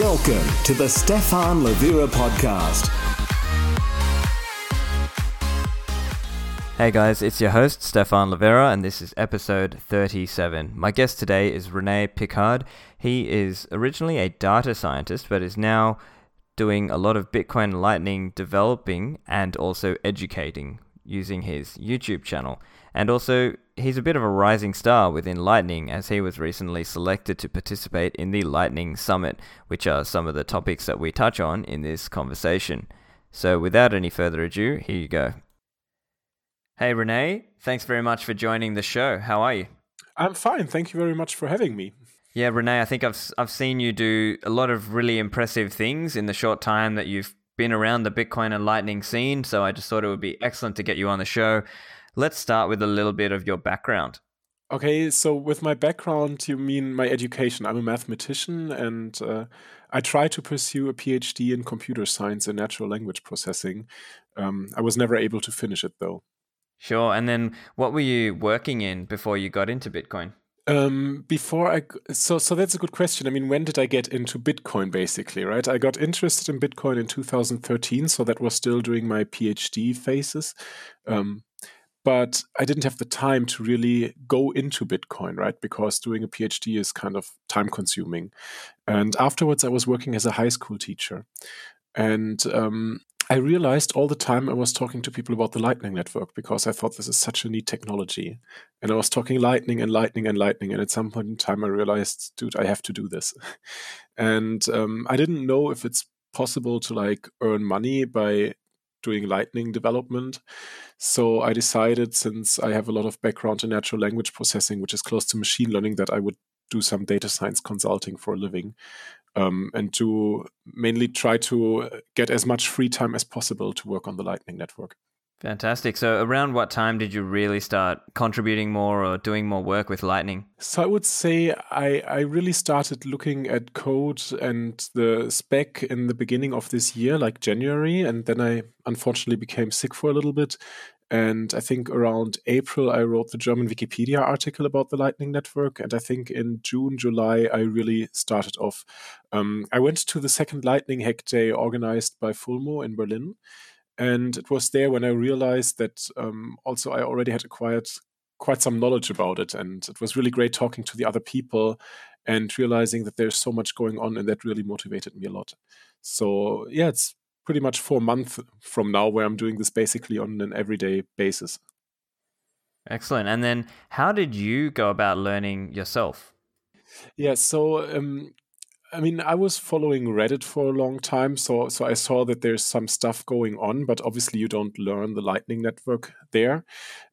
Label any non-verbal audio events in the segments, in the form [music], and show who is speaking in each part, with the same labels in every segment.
Speaker 1: Welcome to the Stephan Livera podcast.
Speaker 2: Hey guys, it's your host Stephan Livera, and this is episode 37. My guest today is Rene Pickhardt. He is originally a data scientist, but is now doing a lot of Bitcoin Lightning developing and also educating using his YouTube channel. And also, he's a bit of a rising star within Lightning as he was recently selected to participate in the Lightning Summit, which are some of the topics that we touch on in this conversation. So, without any further ado, here you go. Hey, Renee, thanks very much for joining the show. How are you?
Speaker 3: I'm fine. Thank you very much for having me.
Speaker 2: Yeah, Renee, I think I've I've seen you do a lot of really impressive things in the short time that you've been around the Bitcoin and Lightning scene. So I just thought it would be excellent to get you on the show. Let's start with a little bit of your background.
Speaker 3: Okay, so with my background, you mean my education. I'm a mathematician and uh, I try to pursue a PhD in computer science and natural language processing. Um, I was never able to finish it though.
Speaker 2: Sure. And then what were you working in before you got into Bitcoin?
Speaker 3: Um, before I so so that's a good question. I mean, when did I get into Bitcoin? Basically, right? I got interested in Bitcoin in 2013, so that was still during my PhD phases. Um, but I didn't have the time to really go into Bitcoin, right? Because doing a PhD is kind of time consuming. And afterwards, I was working as a high school teacher, and um, I realized all the time I was talking to people about the Lightning Network because I thought this is such a neat technology. And I was talking Lightning and Lightning and Lightning. And at some point in time, I realized, dude, I have to do this. [laughs] and um, I didn't know if it's possible to like earn money by doing Lightning development. So I decided, since I have a lot of background in natural language processing, which is close to machine learning, that I would do some data science consulting for a living um, and to mainly try to get as much free time as possible to work on the Lightning Network.
Speaker 2: Fantastic. So, around what time did you really start contributing more or doing more work with Lightning?
Speaker 3: So, I would say I, I really started looking at code and the spec in the beginning of this year, like January. And then I unfortunately became sick for a little bit. And I think around April, I wrote the German Wikipedia article about the Lightning Network. And I think in June, July, I really started off. Um, I went to the second Lightning Hack Day organized by Fulmo in Berlin. And it was there when I realized that um, also I already had acquired quite some knowledge about it. And it was really great talking to the other people and realizing that there's so much going on. And that really motivated me a lot. So, yeah, it's pretty much four months from now where I'm doing this basically on an everyday basis.
Speaker 2: Excellent. And then how did you go about learning yourself?
Speaker 3: Yeah, so um, I mean, I was following Reddit for a long time, so so I saw that there's some stuff going on, but obviously you don't learn the Lightning Network there.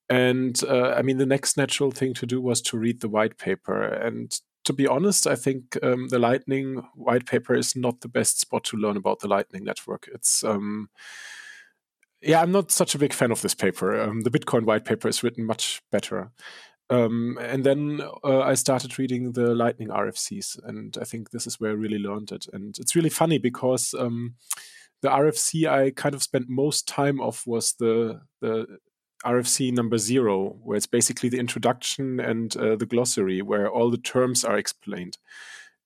Speaker 3: And uh, I mean, the next natural thing to do was to read the white paper. And to be honest, I think um, the Lightning white paper is not the best spot to learn about the Lightning Network. It's um, yeah, I'm not such a big fan of this paper. Um, the Bitcoin white paper is written much better. Um, and then uh, I started reading the Lightning RFCs, and I think this is where I really learned it. And it's really funny because um, the RFC I kind of spent most time of was the the RFC number zero, where it's basically the introduction and uh, the glossary, where all the terms are explained.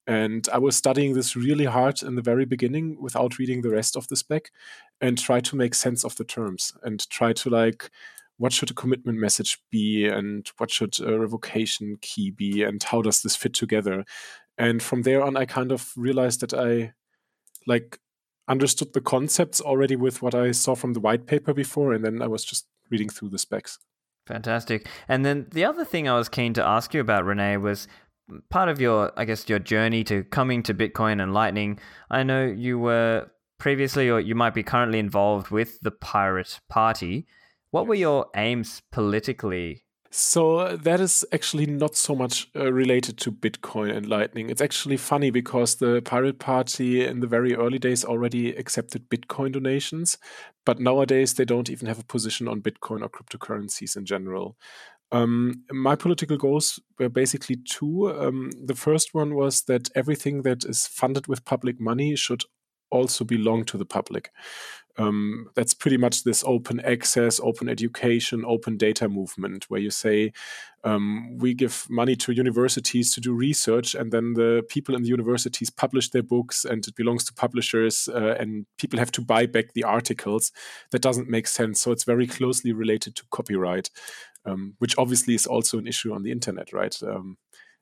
Speaker 3: And I was studying this really hard in the very beginning without reading the rest of the spec and try to make sense of the terms and try to like, what should a commitment message be and what should a revocation key be and how does this fit together? And from there on, I kind of realized that I like understood the concepts already with what I saw from the white paper before. And then I was just reading through the specs.
Speaker 2: Fantastic. And then the other thing I was keen to ask you about, renee was part of your, I guess, your journey to coming to Bitcoin and Lightning. I know you were previously, or you might be currently involved with the Pirate Party. What were your aims politically
Speaker 3: so that is actually not so much uh, related to Bitcoin and Lightning. It's actually funny because the Pirate Party in the very early days already accepted Bitcoin donations, but nowadays they don't even have a position on Bitcoin or cryptocurrencies in general. Um, my political goals were basically two. Um, the first one was that everything that is funded with public money should also belong to the public. Um, that's pretty much this open access, open education, open data movement, where you say um, we give money to universities to do research, and then the people in the universities publish their books, and it belongs to publishers, uh, and people have to buy back the articles. That doesn't make sense. So it's very closely related to copyright, um, which obviously is also an issue on the internet, right? Um,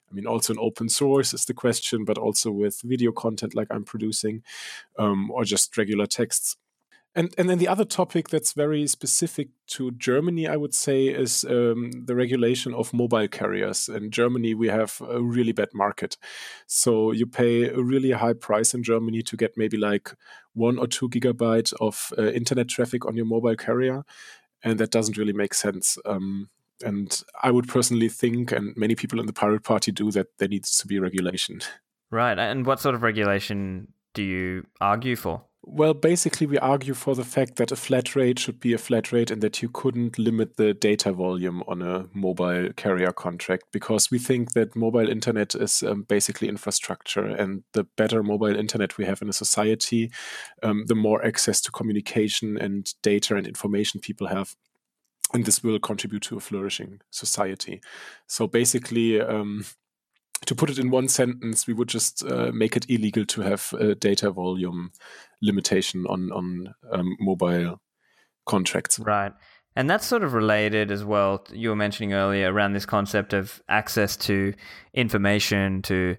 Speaker 3: I mean, also in open source is the question, but also with video content like I'm producing, um, or just regular texts. And and then the other topic that's very specific to Germany, I would say, is um, the regulation of mobile carriers. In Germany, we have a really bad market, so you pay a really high price in Germany to get maybe like one or two gigabyte of uh, internet traffic on your mobile carrier, and that doesn't really make sense. Um, and I would personally think, and many people in the Pirate Party do, that there needs to be regulation.
Speaker 2: Right. And what sort of regulation do you argue for?
Speaker 3: Well, basically, we argue for the fact that a flat rate should be a flat rate and that you couldn't limit the data volume on a mobile carrier contract because we think that mobile internet is um, basically infrastructure. And the better mobile internet we have in a society, um, the more access to communication and data and information people have. And this will contribute to a flourishing society. So basically, um, to put it in one sentence, we would just uh, make it illegal to have a data volume limitation on on um, mobile contracts.
Speaker 2: Right. And that's sort of related as well. You were mentioning earlier around this concept of access to information, to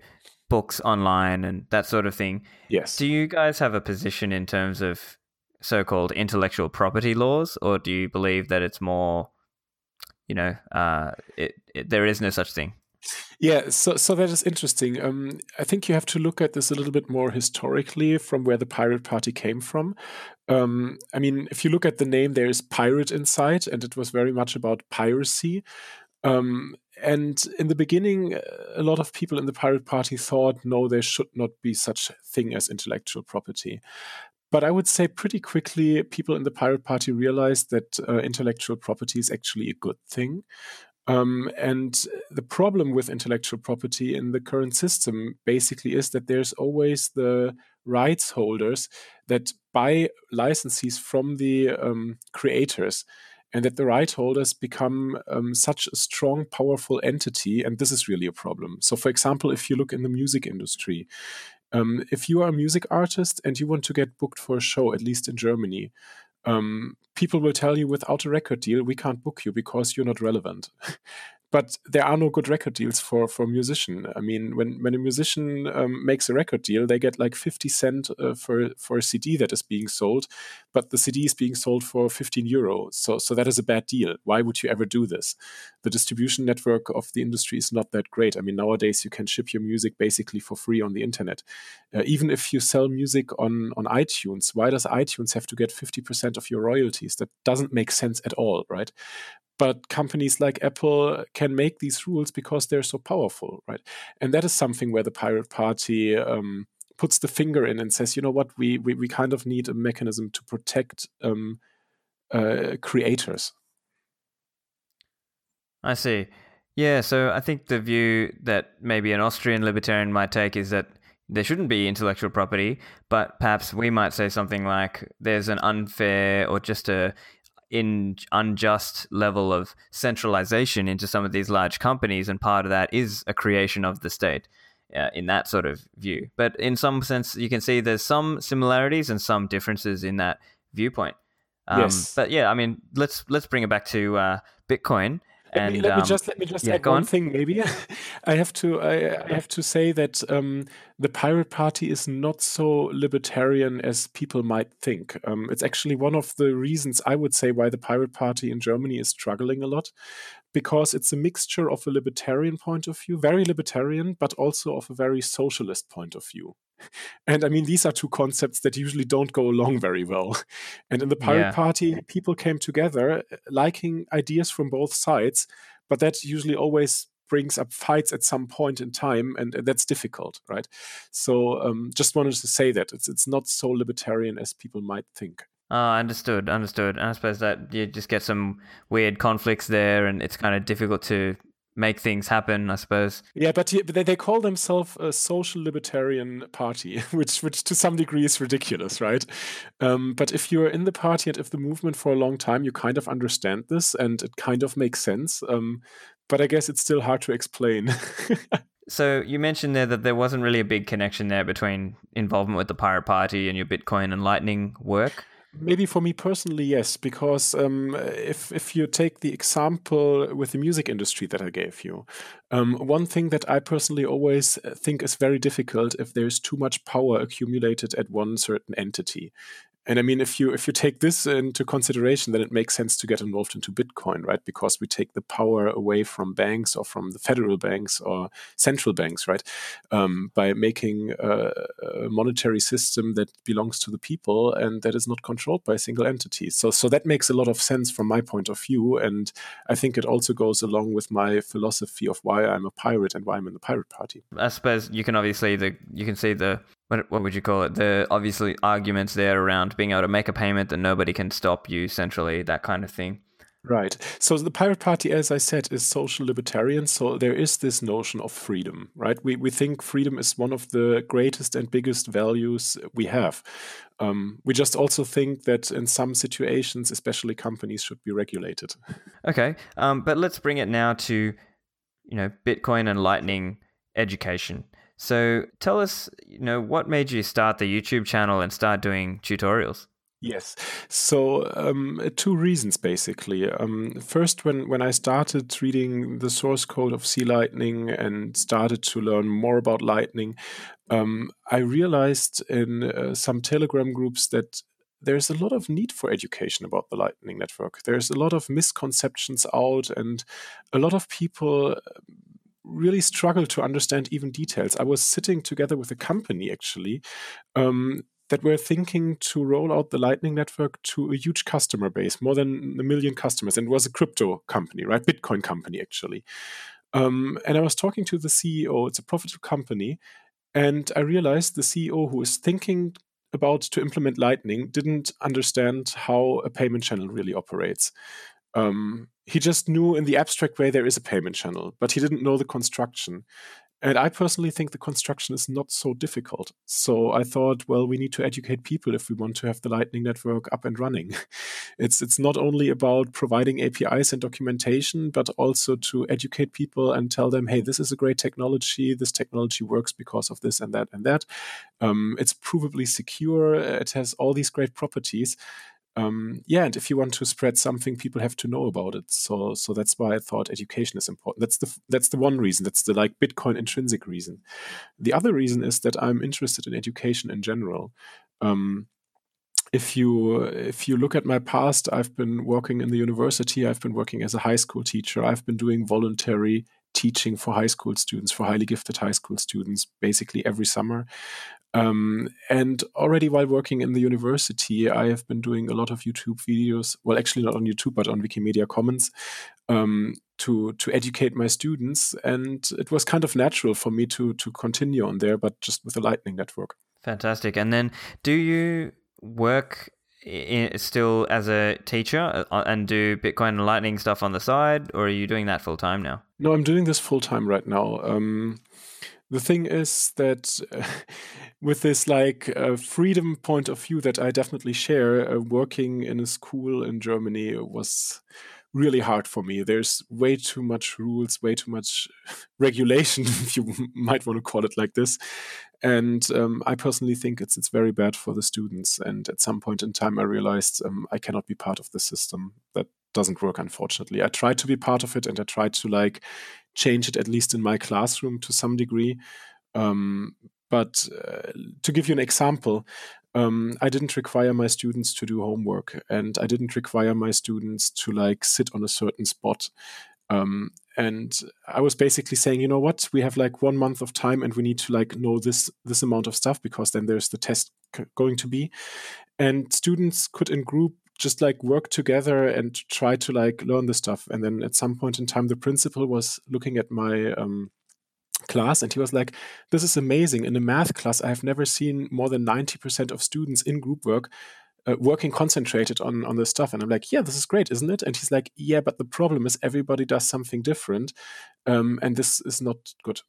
Speaker 2: books online, and that sort of thing.
Speaker 3: Yes.
Speaker 2: Do you guys have a position in terms of so called intellectual property laws, or do you believe that it's more, you know, uh, it, it, there is no such thing?
Speaker 3: Yeah, so so that is interesting. Um, I think you have to look at this a little bit more historically from where the Pirate Party came from. Um, I mean, if you look at the name, there is pirate inside, and it was very much about piracy. Um, and in the beginning, a lot of people in the Pirate Party thought, no, there should not be such thing as intellectual property. But I would say pretty quickly, people in the Pirate Party realized that uh, intellectual property is actually a good thing. Um, and the problem with intellectual property in the current system basically is that there's always the rights holders that buy licenses from the um, creators and that the right holders become um, such a strong, powerful entity. And this is really a problem. So, for example, if you look in the music industry, um, if you are a music artist and you want to get booked for a show, at least in Germany, um, people will tell you without a record deal, we can't book you because you're not relevant. [laughs] but there are no good record deals for for musician. I mean, when when a musician um, makes a record deal, they get like fifty cent uh, for for a CD that is being sold, but the CD is being sold for fifteen euro. So so that is a bad deal. Why would you ever do this? The distribution network of the industry is not that great. I mean, nowadays you can ship your music basically for free on the internet. Uh, even if you sell music on on iTunes, why does iTunes have to get fifty percent of your royalties? That doesn't make sense at all, right? But companies like Apple can make these rules because they're so powerful, right? And that is something where the Pirate Party um, puts the finger in and says, you know what, we we, we kind of need a mechanism to protect um, uh, creators.
Speaker 2: I see. Yeah, so I think the view that maybe an Austrian libertarian might take is that there shouldn't be intellectual property, but perhaps we might say something like there's an unfair or just a in unjust level of centralization into some of these large companies, and part of that is a creation of the state. Uh, in that sort of view, but in some sense, you can see there's some similarities and some differences in that viewpoint. Um, yes. But yeah, I mean, let's let's bring it back to uh, Bitcoin.
Speaker 3: Let, me, let um, me just let me just yeah, add one on. thing. Maybe [laughs] I have to I, I have to say that um, the Pirate Party is not so libertarian as people might think. Um, it's actually one of the reasons I would say why the Pirate Party in Germany is struggling a lot, because it's a mixture of a libertarian point of view, very libertarian, but also of a very socialist point of view. And I mean, these are two concepts that usually don't go along very well. And in the Pirate yeah. Party, people came together uh, liking ideas from both sides, but that usually always brings up fights at some point in time, and that's difficult, right? So, um, just wanted to say that it's it's not so libertarian as people might think.
Speaker 2: Oh, understood, understood. And I suppose that you just get some weird conflicts there, and it's kind of difficult to make things happen, I suppose.
Speaker 3: Yeah, but, they, they call themselves a social libertarian party, [laughs] which which to some degree is ridiculous, right? Um, but if you're in the party and if the movement for a long time, you kind of understand this and it kind of makes sense. Um, but I guess it's still hard to explain. [laughs]
Speaker 2: so you mentioned there that there wasn't really a big connection there between involvement with the Pirate Party and your Bitcoin and Lightning work.
Speaker 3: Maybe for me personally, yes, because um, if if you take the example with the music industry that I gave you, um, one thing that I personally always think is very difficult if there's too much power accumulated at one certain entity and I mean, if you if you take this into consideration, then it makes sense to get involved into Bitcoin, right? Because we take the power away from banks or from the federal banks or central banks, right? Um, by making a, a, monetary system that belongs to the people and that is not controlled by a single entity. So, so that makes a lot of sense from my point of view, and I think it also goes along with my philosophy of why I'm a pirate and why I'm in the pirate party.
Speaker 2: I suppose you can obviously the you can see the what what would you call it? The obviously arguments there around being able to make a payment that nobody can stop you centrally, that kind of thing.
Speaker 3: Right. So the Pirate Party, as I said, is social libertarian. So there is this notion of freedom, right? We we think freedom is one of the greatest and biggest values we have. Um, we just also think that in some situations, especially companies, should be regulated.
Speaker 2: Okay, um, but let's bring it now to you know Bitcoin and Lightning education. So tell us, you know, what made you start the YouTube channel and start doing tutorials?
Speaker 3: Yes. So um, two reasons basically. Um, first, when when I started reading the source code of C Lightning and started to learn more about Lightning, um, I realized in uh, some Telegram groups that there's a lot of need for education about the Lightning Network. There's a lot of misconceptions out, and a lot of people really struggled to understand even details. I was sitting together with a company actually um, that were thinking to roll out the Lightning Network to a huge customer base, more than a million customers, and it was a crypto company, right? Bitcoin company actually. Um, and I was talking to the CEO. It's a profitable company, and I realized the CEO who is thinking about to implement Lightning didn't understand how a payment channel really operates. Um, he just knew in the abstract way there is a payment channel, but he didn't know the construction. And I personally think the construction is not so difficult. So I thought, well, we need to educate people if we want to have the Lightning Network up and running. [laughs] it's it's not only about providing APIs and documentation, but also to educate people and tell them, hey, this is a great technology. This technology works because of this and that and that. Um, it's provably secure. It has all these great properties um, yeah, and if you want to spread something, people have to know about it. So, so that's why I thought education is important. That's the that's the one reason. That's the like Bitcoin intrinsic reason. The other reason is that I'm interested in education in general. Um, if you if you look at my past, I've been working in the university. I've been working as a high school teacher. I've been doing voluntary teaching for high school students, for highly gifted high school students, basically every summer. Um, and already while working in the university, I have been doing a lot of YouTube videos. Well, actually not on YouTube, but on Wikimedia Commons um, to to educate my students. And it was kind of natural for me to to continue on there, but just with the Lightning Network.
Speaker 2: Fantastic. And then, do you work in, still as a teacher uh, and do Bitcoin and Lightning stuff on the side, or are you doing that full time now?
Speaker 3: No, I'm doing this full time right now. Um, the thing is that uh, [laughs] with this like uh, freedom point of view that I definitely share, uh, working in a school in Germany was really hard for me. There's way too much rules, way too much [laughs] regulation, [laughs] if you might want to call it like this. And um, I personally think it's it's very bad for the students. And at some point in time, I realized um, I cannot be part of the system. That doesn't work, unfortunately. I tried to be part of it, and I tried to like change it at least in my classroom to some degree. Um, but uh, to give you an example, um, I didn't require my students to do homework, and I didn't require my students to like sit on a certain spot. Um, and I was basically saying, you know what, we have like one month of time, and we need to like know this this amount of stuff because then there's the test c- going to be, and students could in group just like work together and try to like learn the stuff. And then at some point in time, the principal was looking at my um, class and he was like, This is amazing. In a math class, I have never seen more than 90% of students in group work uh, working concentrated on on this stuff and i'm like yeah this is great isn't it and he's like yeah but the problem is everybody does something different um, and this is not good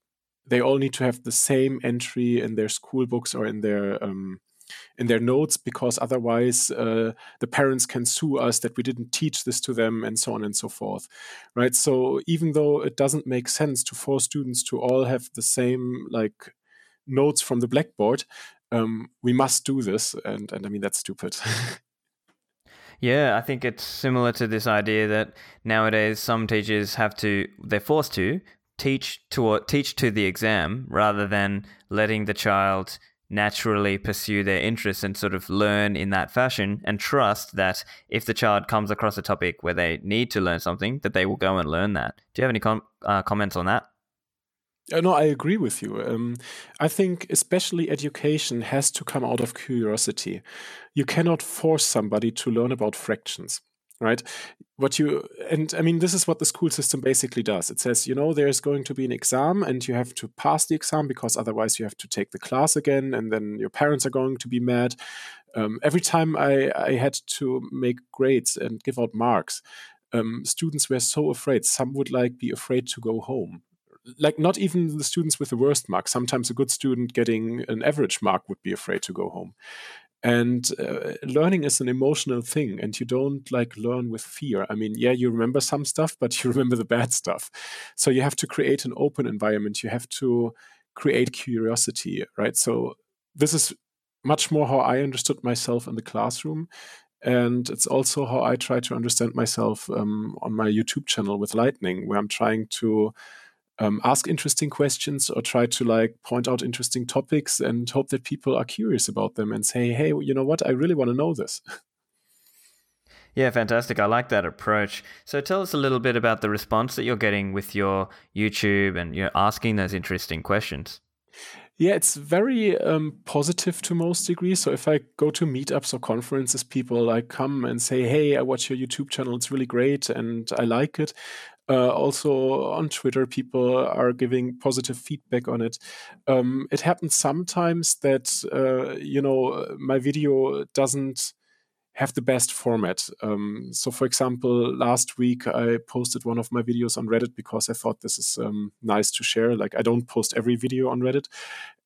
Speaker 3: they all need to have the same entry in their school books or in their um, in their notes because otherwise uh, the parents can sue us that we didn't teach this to them and so on and so forth right so even though it doesn't make sense to force students to all have the same like notes from the blackboard um, we must do this, and and I mean that's stupid. [laughs]
Speaker 2: yeah, I think it's similar to this idea that nowadays some teachers have to they're forced to teach to teach to the exam rather than letting the child naturally pursue their interests and sort of learn in that fashion and trust that if the child comes across a topic where they need to learn something that they will go and learn that do you have any com- uh, comments on that
Speaker 3: uh, no, I agree with you. Um, I think especially education has to come out of curiosity. You cannot force somebody to learn about fractions, right? What you and I mean, this is what the school system basically does. It says, you know, there's going to be an exam, and you have to pass the exam because otherwise you have to take the class again, and then your parents are going to be mad. Um, every time I, I had to make grades and give out marks, um, students were so afraid. Some would like be afraid to go home like not even the students with the worst mark. Sometimes a good student getting an average mark would be afraid to go home. And uh, learning is an emotional thing, and you don't like learn with fear. I mean, yeah, you remember some stuff, but [laughs] you remember the bad stuff. So you have to create an open environment. You have to create curiosity, right? So this is much more how I understood myself in the classroom. And it's also how I try to understand myself um, on my YouTube channel with Lightning, where I'm trying to um, ask interesting questions or try to like point out interesting topics and hope that people are curious about them and say, hey, you know what? I really want to know this. [laughs]
Speaker 2: Yeah, fantastic. I like that approach. So tell us a little bit about the response that you're getting with your YouTube and you're asking those interesting questions.
Speaker 3: Yeah, it's very um, positive to most degrees. So if I go to meetups or conferences, people like come and say, "Hey, I watch your YouTube channel; it's really great, and I like it." Uh, also on Twitter, people are giving positive feedback on it. Um, it happens sometimes that uh, you know my video doesn't have the best format. Um, so, for example, last week I posted one of my videos on Reddit because I thought this is um, nice to share. Like, I don't post every video on Reddit.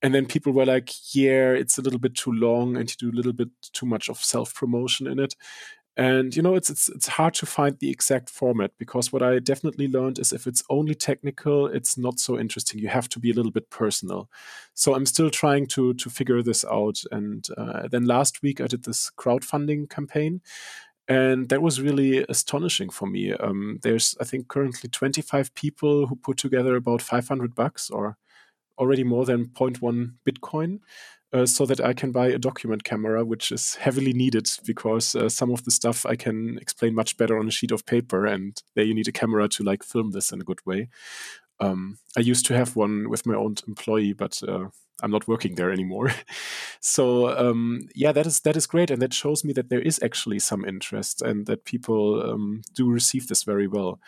Speaker 3: And then people were like, yeah, it's a little bit too long and you do a little bit too much of self promotion in it and you know it's it's it's hard to find the exact format because what i definitely learned is if it's only technical it's not so interesting. You have to be a little bit personal. So i'm still trying to to figure this out. And uh, then last week i did this crowdfunding campaign and that was really astonishing for me. Um, there's i think currently 25 people who put together about 500 bucks or already more than 0.1 bitcoin uh, so that I can buy a document camera, which is heavily needed because uh, some of the stuff I can explain much better on a sheet of paper, and there you need a camera to like film this in a good way. Um, I used to have one with my own employee, but uh, I'm not working there anymore. [laughs] so um, yeah, that is that is great, and that shows me that there is actually some interest and that people um, do receive this very well.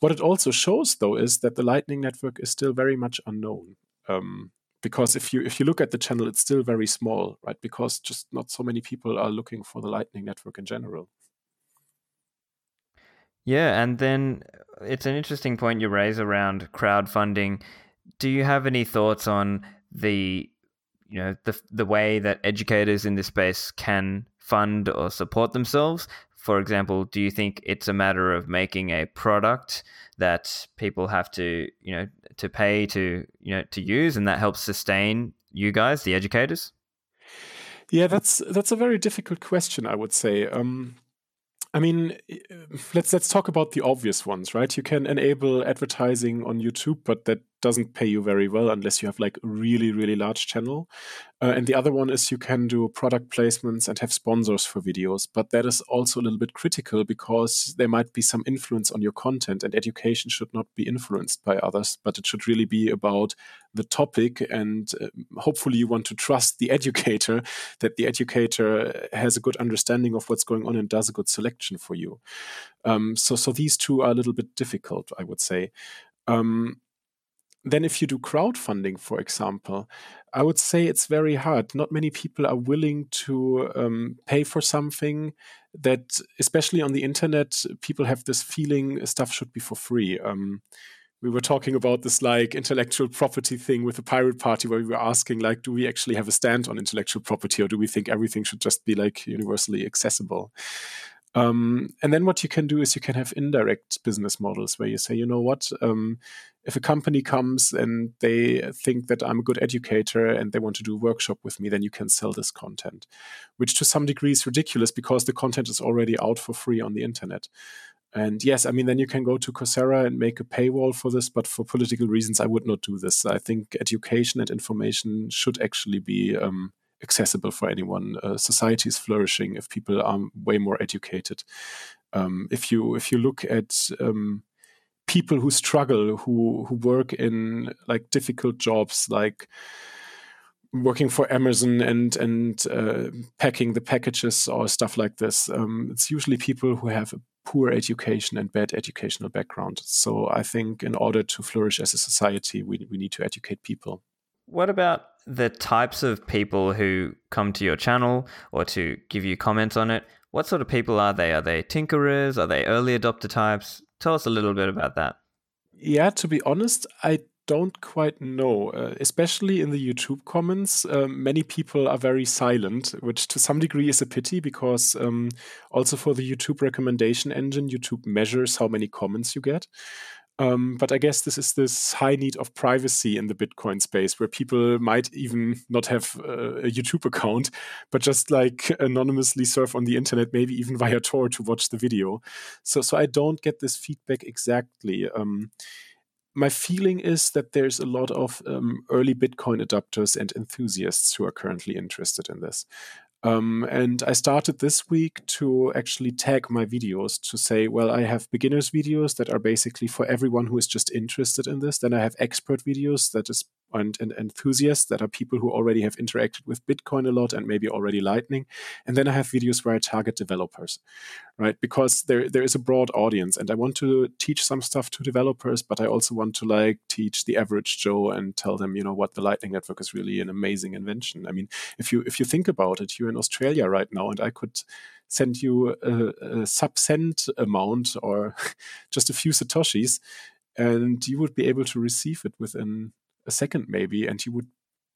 Speaker 3: What it also shows, though, is that the Lightning Network is still very much unknown. Um, because if you if you look at the channel it's still very small right? Because just not so many people are looking for the lightning network in general.
Speaker 2: Yeah and then uh, it's an interesting point you raise around crowdfunding. Do you have any thoughts on the you know the the way that educators in this space can fund or support themselves? For example, do you think it's a matter of making a product that people have to, you know, to pay to, you know, to use, and that helps sustain you guys, the educators?
Speaker 3: Yeah, that's that's a very difficult question. I would say. Um, I mean, let's let's talk about the obvious ones, right? You can enable advertising on YouTube, but that doesn't pay you very well unless you have like really really large channel. Uh, and the other one is you can do product placements and have sponsors for videos but that is also a little bit critical because there might be some influence on your content and education should not be influenced by others but it should really be about the topic and uh, hopefully you want to trust the [laughs] educator that the educator has a good understanding of what's going on and does a good selection for you. Um, so so these two are a little bit difficult i would say. Um, then if you do crowdfunding, for example, I would say it's very hard. Not many people are willing to um, pay for something that, especially on the internet, people have this feeling stuff should be for free. Um, we were talking about this like intellectual property thing with the pirate party where we were asking like do we actually have a stand on intellectual property or do we think everything should just be like universally accessible um, and then what you can do is you can have indirect business models where you say you know what um, if a company comes and they think that i'm a good educator and they want to do a workshop with me then you can sell this content which to some degree is ridiculous because the content is already out for free on the internet and yes, I mean, then you can go to Coursera and make a paywall for this, but for political reasons, I would not do this. I think education and information should actually be um, accessible for anyone. Uh, society is flourishing if people are way more educated. Um, if you if you look at um, people who struggle, who who work in like difficult jobs, like working for Amazon and and uh, packing the packages or stuff like this. Um, it's usually people who have a poor education and bad educational background. So I think in order to flourish as a society, we, we need to educate people.
Speaker 2: What about the types of people who come to your channel or to give you comments on it? What sort of people are they? Are they tinkerers? Are they early adopter types? Tell us a little bit about that.
Speaker 3: Yeah, to be honest, I don't quite know. Uh, especially in the YouTube comments, um, many people are very silent, which to some degree is a pity because um, also for the YouTube recommendation engine, YouTube measures how many comments you get. Um, but I guess this is this high need of privacy in the Bitcoin space where people might even not have uh, a YouTube account, but just like anonymously surf on the internet, maybe even [laughs] via Tor to watch the video. So, so I don't get this feedback exactly. Um, my feeling is that there's a lot of um, early Bitcoin adopters and enthusiasts who are currently interested in this. Um, and I started this week to actually tag my videos to say, well, I have beginners videos that are basically for everyone who is just interested in this. Then I have expert videos that is and, and enthusiasts that are people who already have interacted with Bitcoin a lot and maybe already Lightning. And then I have videos where I target developers, right? Because there there is a broad audience, and I want to teach some stuff to developers, but I also want to like teach the average Joe and tell them, you know, what the Lightning Network is really an amazing invention. I mean, if you if you think about it, you're in Australia right now, and I could send you a, a sub cent amount or [laughs] just a few satoshis, and you would be able to receive it within a second maybe, and you would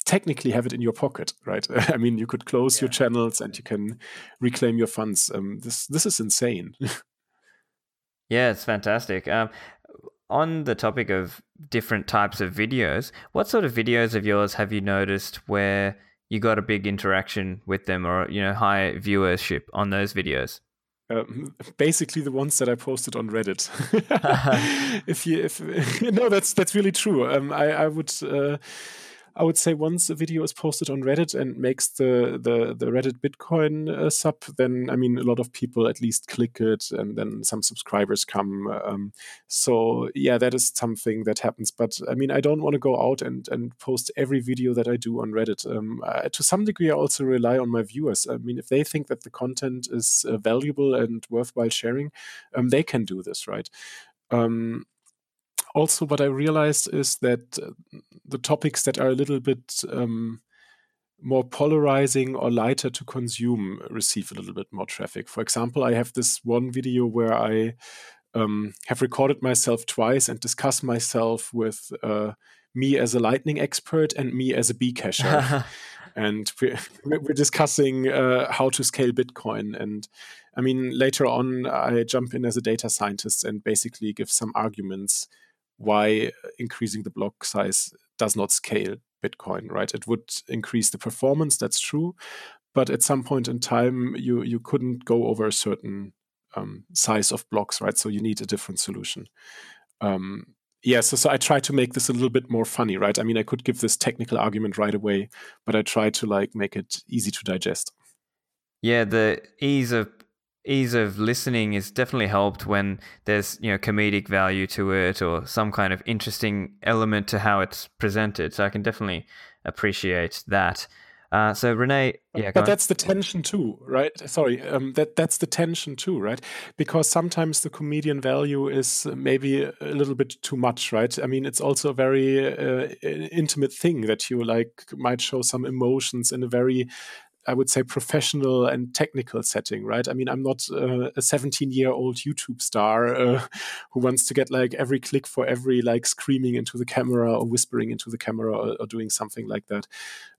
Speaker 3: technically have it in your pocket, right? [laughs] I mean, you could close yeah. your channels and you can reclaim your funds. Um, this this is insane. [laughs]
Speaker 2: yeah, it's fantastic. Um, on the topic of different types of videos, what sort of videos of yours have you noticed where you got a big interaction with them, or you know, high viewership on those videos?
Speaker 3: Um, basically the ones that I posted on Reddit. [laughs] [laughs] if you, if [laughs] no, that's that's really true. Um, I I would uh, I would say once a video is posted on Reddit and makes the the, the Reddit Bitcoin uh, sub, then I mean a lot of people at least click it, and then some subscribers come. Um, so yeah, that is something that happens. But I mean, I don't want to go out and and post every video that I do on Reddit. Um, uh, to some degree, I also rely on my viewers. I mean, if they think that the content is uh, valuable and worthwhile sharing, um, they can do this, right? Um, also what I realized is that uh, the topics that are a little bit um, more polarizing or lighter to consume receive a little bit more traffic. For example, I have this one video where I um, have recorded myself twice and discuss myself with uh, me as a Lightning expert and me as a Bcasher. [laughs] and we're, [laughs] we're discussing uh, how to scale Bitcoin. And I mean, later on, I jump in as a data scientist and basically give some arguments why increasing the block size does not scale Bitcoin, right? It would increase the performance, that's true. But at some point in time, you, you couldn't go over a certain um, size of blocks, right? So you need a different solution. Um, yeah, so, so I try to make this a little bit more funny, right? I mean, I could give this technical argument right away, but I try to like make it easy to digest.
Speaker 2: Yeah, the ease of ease of listening is definitely helped when there's you know comedic value to it or some kind of interesting element to how it's presented. So I can definitely appreciate that. Uh, so Renee, yeah,
Speaker 3: but that's the tension too, right? Sorry, um, that that's the tension too, right? Because sometimes the comedian value is maybe a little bit too much, right? I mean, it's also a very uh, intimate thing that you like might show some emotions in a very I would say professional and technical setting, right? I mean, I'm not uh, a 17 year old YouTube star uh, [laughs] who wants to get like every click for every like screaming into the camera or whispering into the camera or, or doing something like that.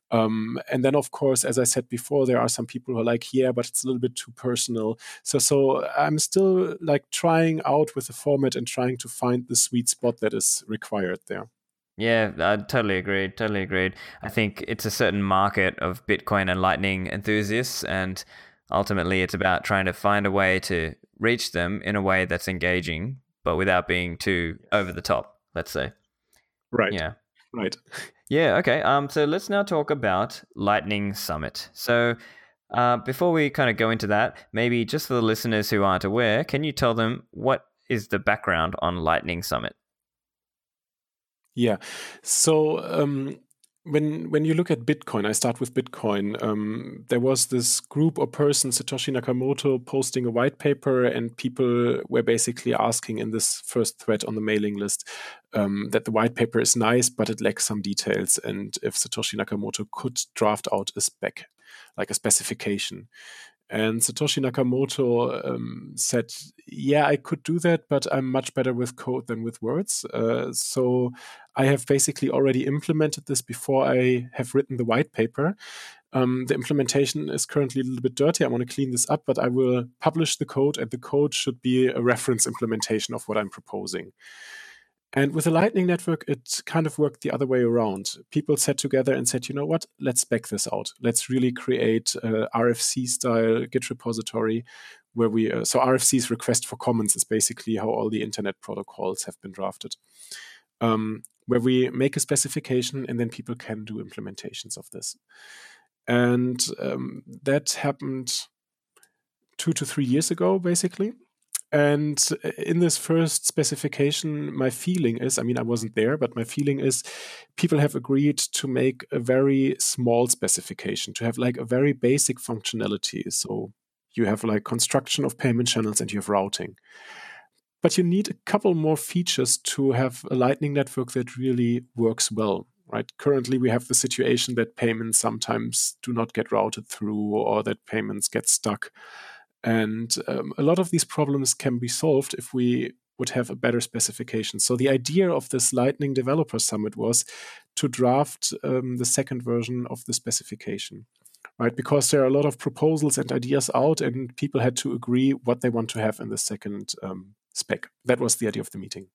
Speaker 3: Um, and then, of course, as I said before, there are some people who are like, yeah, but it's a little bit too personal. So, so I'm still like trying out with the format and trying to find the sweet spot that is required there.
Speaker 2: Yeah, I totally agreed. Totally agreed. I think it's a certain market of Bitcoin and Lightning enthusiasts, and ultimately, it's about trying to find a way to reach them in a way that's engaging, but without being too over the top. Let's say.
Speaker 3: Right.
Speaker 2: Yeah.
Speaker 3: Right. [laughs]
Speaker 2: Yeah. Okay. Um. So let's now talk about Lightning Summit. So. Uh, before we kind of go into that, maybe just for the listeners who aren't aware, can you tell them what is the background on Lightning Summit?
Speaker 3: Yeah. So um, when when you look at Bitcoin, I start with Bitcoin. Um, there was this group or person, Satoshi Nakamoto, posting a white paper, and people were basically asking in this first thread on the mailing list um, that the white paper is nice, but it lacks some details, and if Satoshi Nakamoto could draft out a spec, like a specification. And Satoshi Nakamoto um, said, Yeah, I could do that, but I'm much better with code than with words. Uh, so I have basically already implemented this before I have written the white paper. Um, the implementation is currently a little bit dirty. I want to clean this up, but I will publish the code, and the code should be a reference implementation of what I'm proposing. And with the Lightning Network, it kind of worked the other way around. People sat together and said, you know what, let's spec this out. Let's really create a RFC style Git repository where we, uh, so RFC's request for comments is basically how all the internet protocols have been drafted. Um, where we make a specification and then people can do implementations of this. And um, that happened two to three years ago, basically. And uh, in this first specification, my feeling is I mean, I wasn't there, but my feeling is people have agreed to make a very small specification, to have like a very basic functionality. So you have like construction of payment channels and you have routing. But you need a couple more features to have a Lightning network that really works well right? Currently, we have the situation that payments sometimes do not get routed through or that payments get stuck. And um, a lot of these problems can be solved if we would have a better specification. So the idea of this Lightning Developer Summit was to draft um, the second version of the specification, right? Because there are a lot of proposals and ideas out, and people had to agree what they want to have in the second um, spec. That was the idea of the meeting.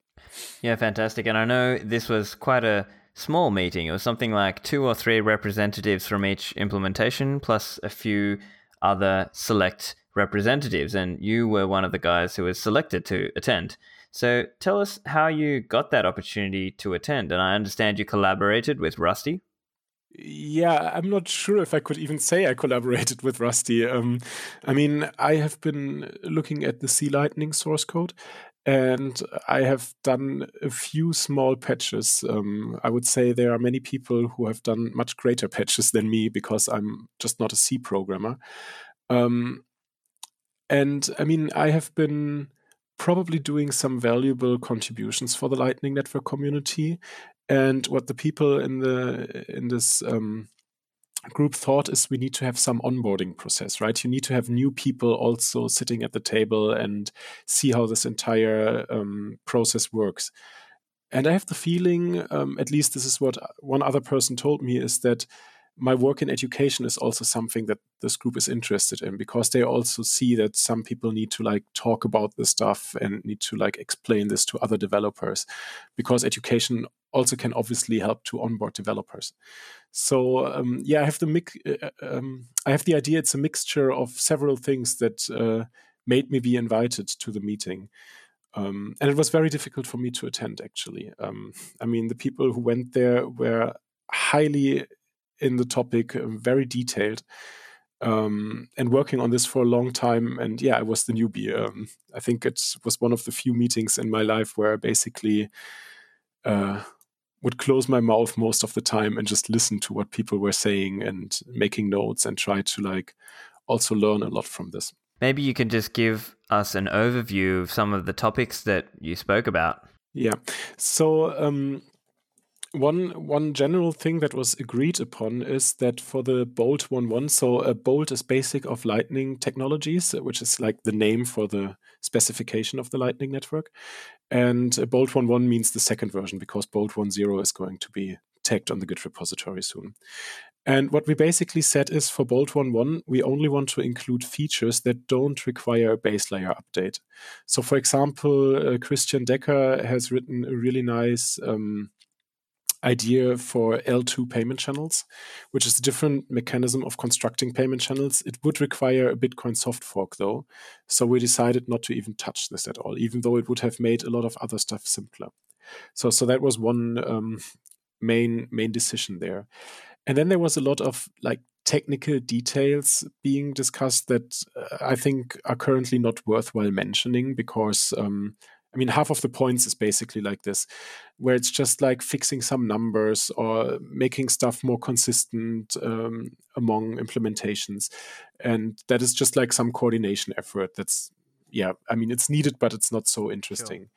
Speaker 2: Yeah, fantastic. And I know this was quite a small meeting. It was something like two or three representatives from each implementation, plus a few other select representatives, and you were one of the guys who was selected to attend. So tell us how you got that opportunity to attend. And I understand you collaborated with Rusty.
Speaker 3: Yeah, I'm not sure if I could even say I collaborated with Rusty. Um, I mean, I have been looking at the C Lightning source code, and I have done a few small patches. Um, I would say there are many people who have done much greater patches than me because I'm just not a C programmer. Um, and I mean, I have been probably doing some valuable contributions for the Lightning Network community. And what the people in the in this um, group thought is we need to have some onboarding process, right? You need to have new people also sitting at the table and see how this entire um, process works. And I have the feeling, um, at least this is what one other person told me, is that my work in education is also something that this group is interested in because they also see that some people need to like talk about this stuff and need to like explain this to other developers because education also can obviously help to onboard developers. So um, yeah i have the mic- uh, uh, um, i have the idea it's a mixture of several things that uh, made me be invited to the meeting um, and it was very difficult for me to attend actually. Um, i mean the people who went there were highly in the topic, uh, very detailed, um, and working on this for a long time. And yeah, I was the newbie. Um, I think it was one of the few meetings in my life where I basically uh, would close my mouth most of the time and just listen to what people were saying and making notes and try to like also learn a lot from this.
Speaker 2: Maybe you can just give us an overview of some of the topics that you spoke about.
Speaker 3: Yeah. So um, one one general thing that was agreed upon is that for the Bolt 1.1, so a Bolt is basic of Lightning technologies, which is like the name for the specification of the Lightning network. And Bolt 1.1 means the second version because Bolt 1.0 is going to be tagged on the Git repository soon. And what we basically said is for Bolt 1.1, we only want to include features that don't require a base layer update. So, for example, uh, Christian Decker has written a really nice um, idea for eltoo payment channels, which is a different mechanism of constructing payment channels. It would require a Bitcoin soft fork, though. So we decided not to even touch this at all, even though it would have made a lot of other stuff simpler. So, so that was one um, main main decision there. And then there was a lot of like technical details being discussed that uh, I think are currently not worthwhile mentioning because um, I mean, half of the points is basically like this, where it's just like fixing some numbers or making stuff more consistent um, among implementations. And that is just like some coordination effort. That's, yeah, I mean, it's needed, but it's not so interesting. Sure.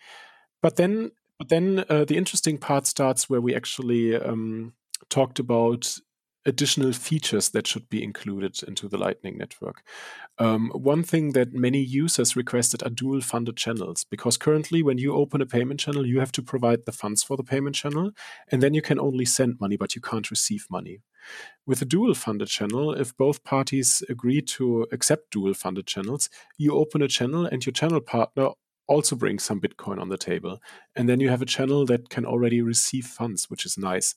Speaker 3: But then, but then uh, the interesting part starts where we actually um, talked about additional features that should be included into the Lightning Network. Um, one thing that many users requested are dual funded channels because currently, when you open a payment channel, you have to provide the funds for the payment channel, and then you can only send money, but you can't receive money. With a dual funded channel, if both parties agree to accept dual funded channels, you open a channel and your channel partner also brings some Bitcoin on the table. And then you have a channel that can already receive funds, which is nice.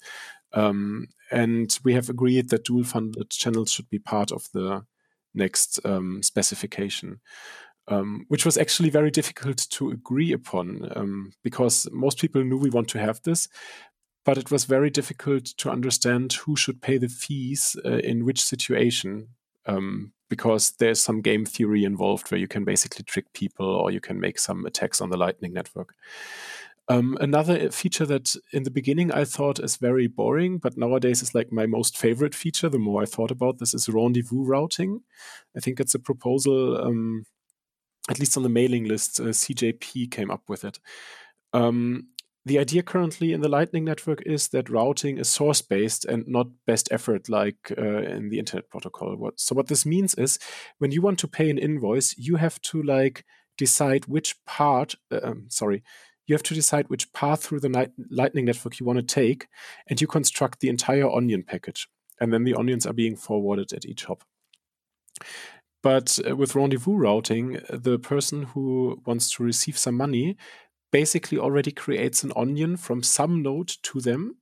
Speaker 3: Um, and we have agreed that dual funded channels should be part of the next um, specification. Um, which was actually very difficult to agree upon um, because most people knew we want to have this, but it was very difficult to understand who should pay the fees uh, in which situation um, because there's some game theory involved where you can basically trick people or you can make some attacks on the Lightning Network. Um, another feature that in the beginning I thought is very boring, but nowadays is like my most favorite feature. The more I thought about this, is rendezvous routing. I think it's a proposal, um, at least on the mailing list, uh, CJP came up with it. Um, the idea currently in the Lightning Network is that routing is source based and not best effort like uh, in the Internet Protocol. What, so what this means is when you want to pay an invoice, you have to like decide which part. Uh, um, sorry, you have to decide which path through the Lightning Network you want to take, and you construct the entire onion package. And then the onions are being forwarded at each hop. But uh, with rendezvous routing, the person who wants to receive some money basically already creates an onion from some node to them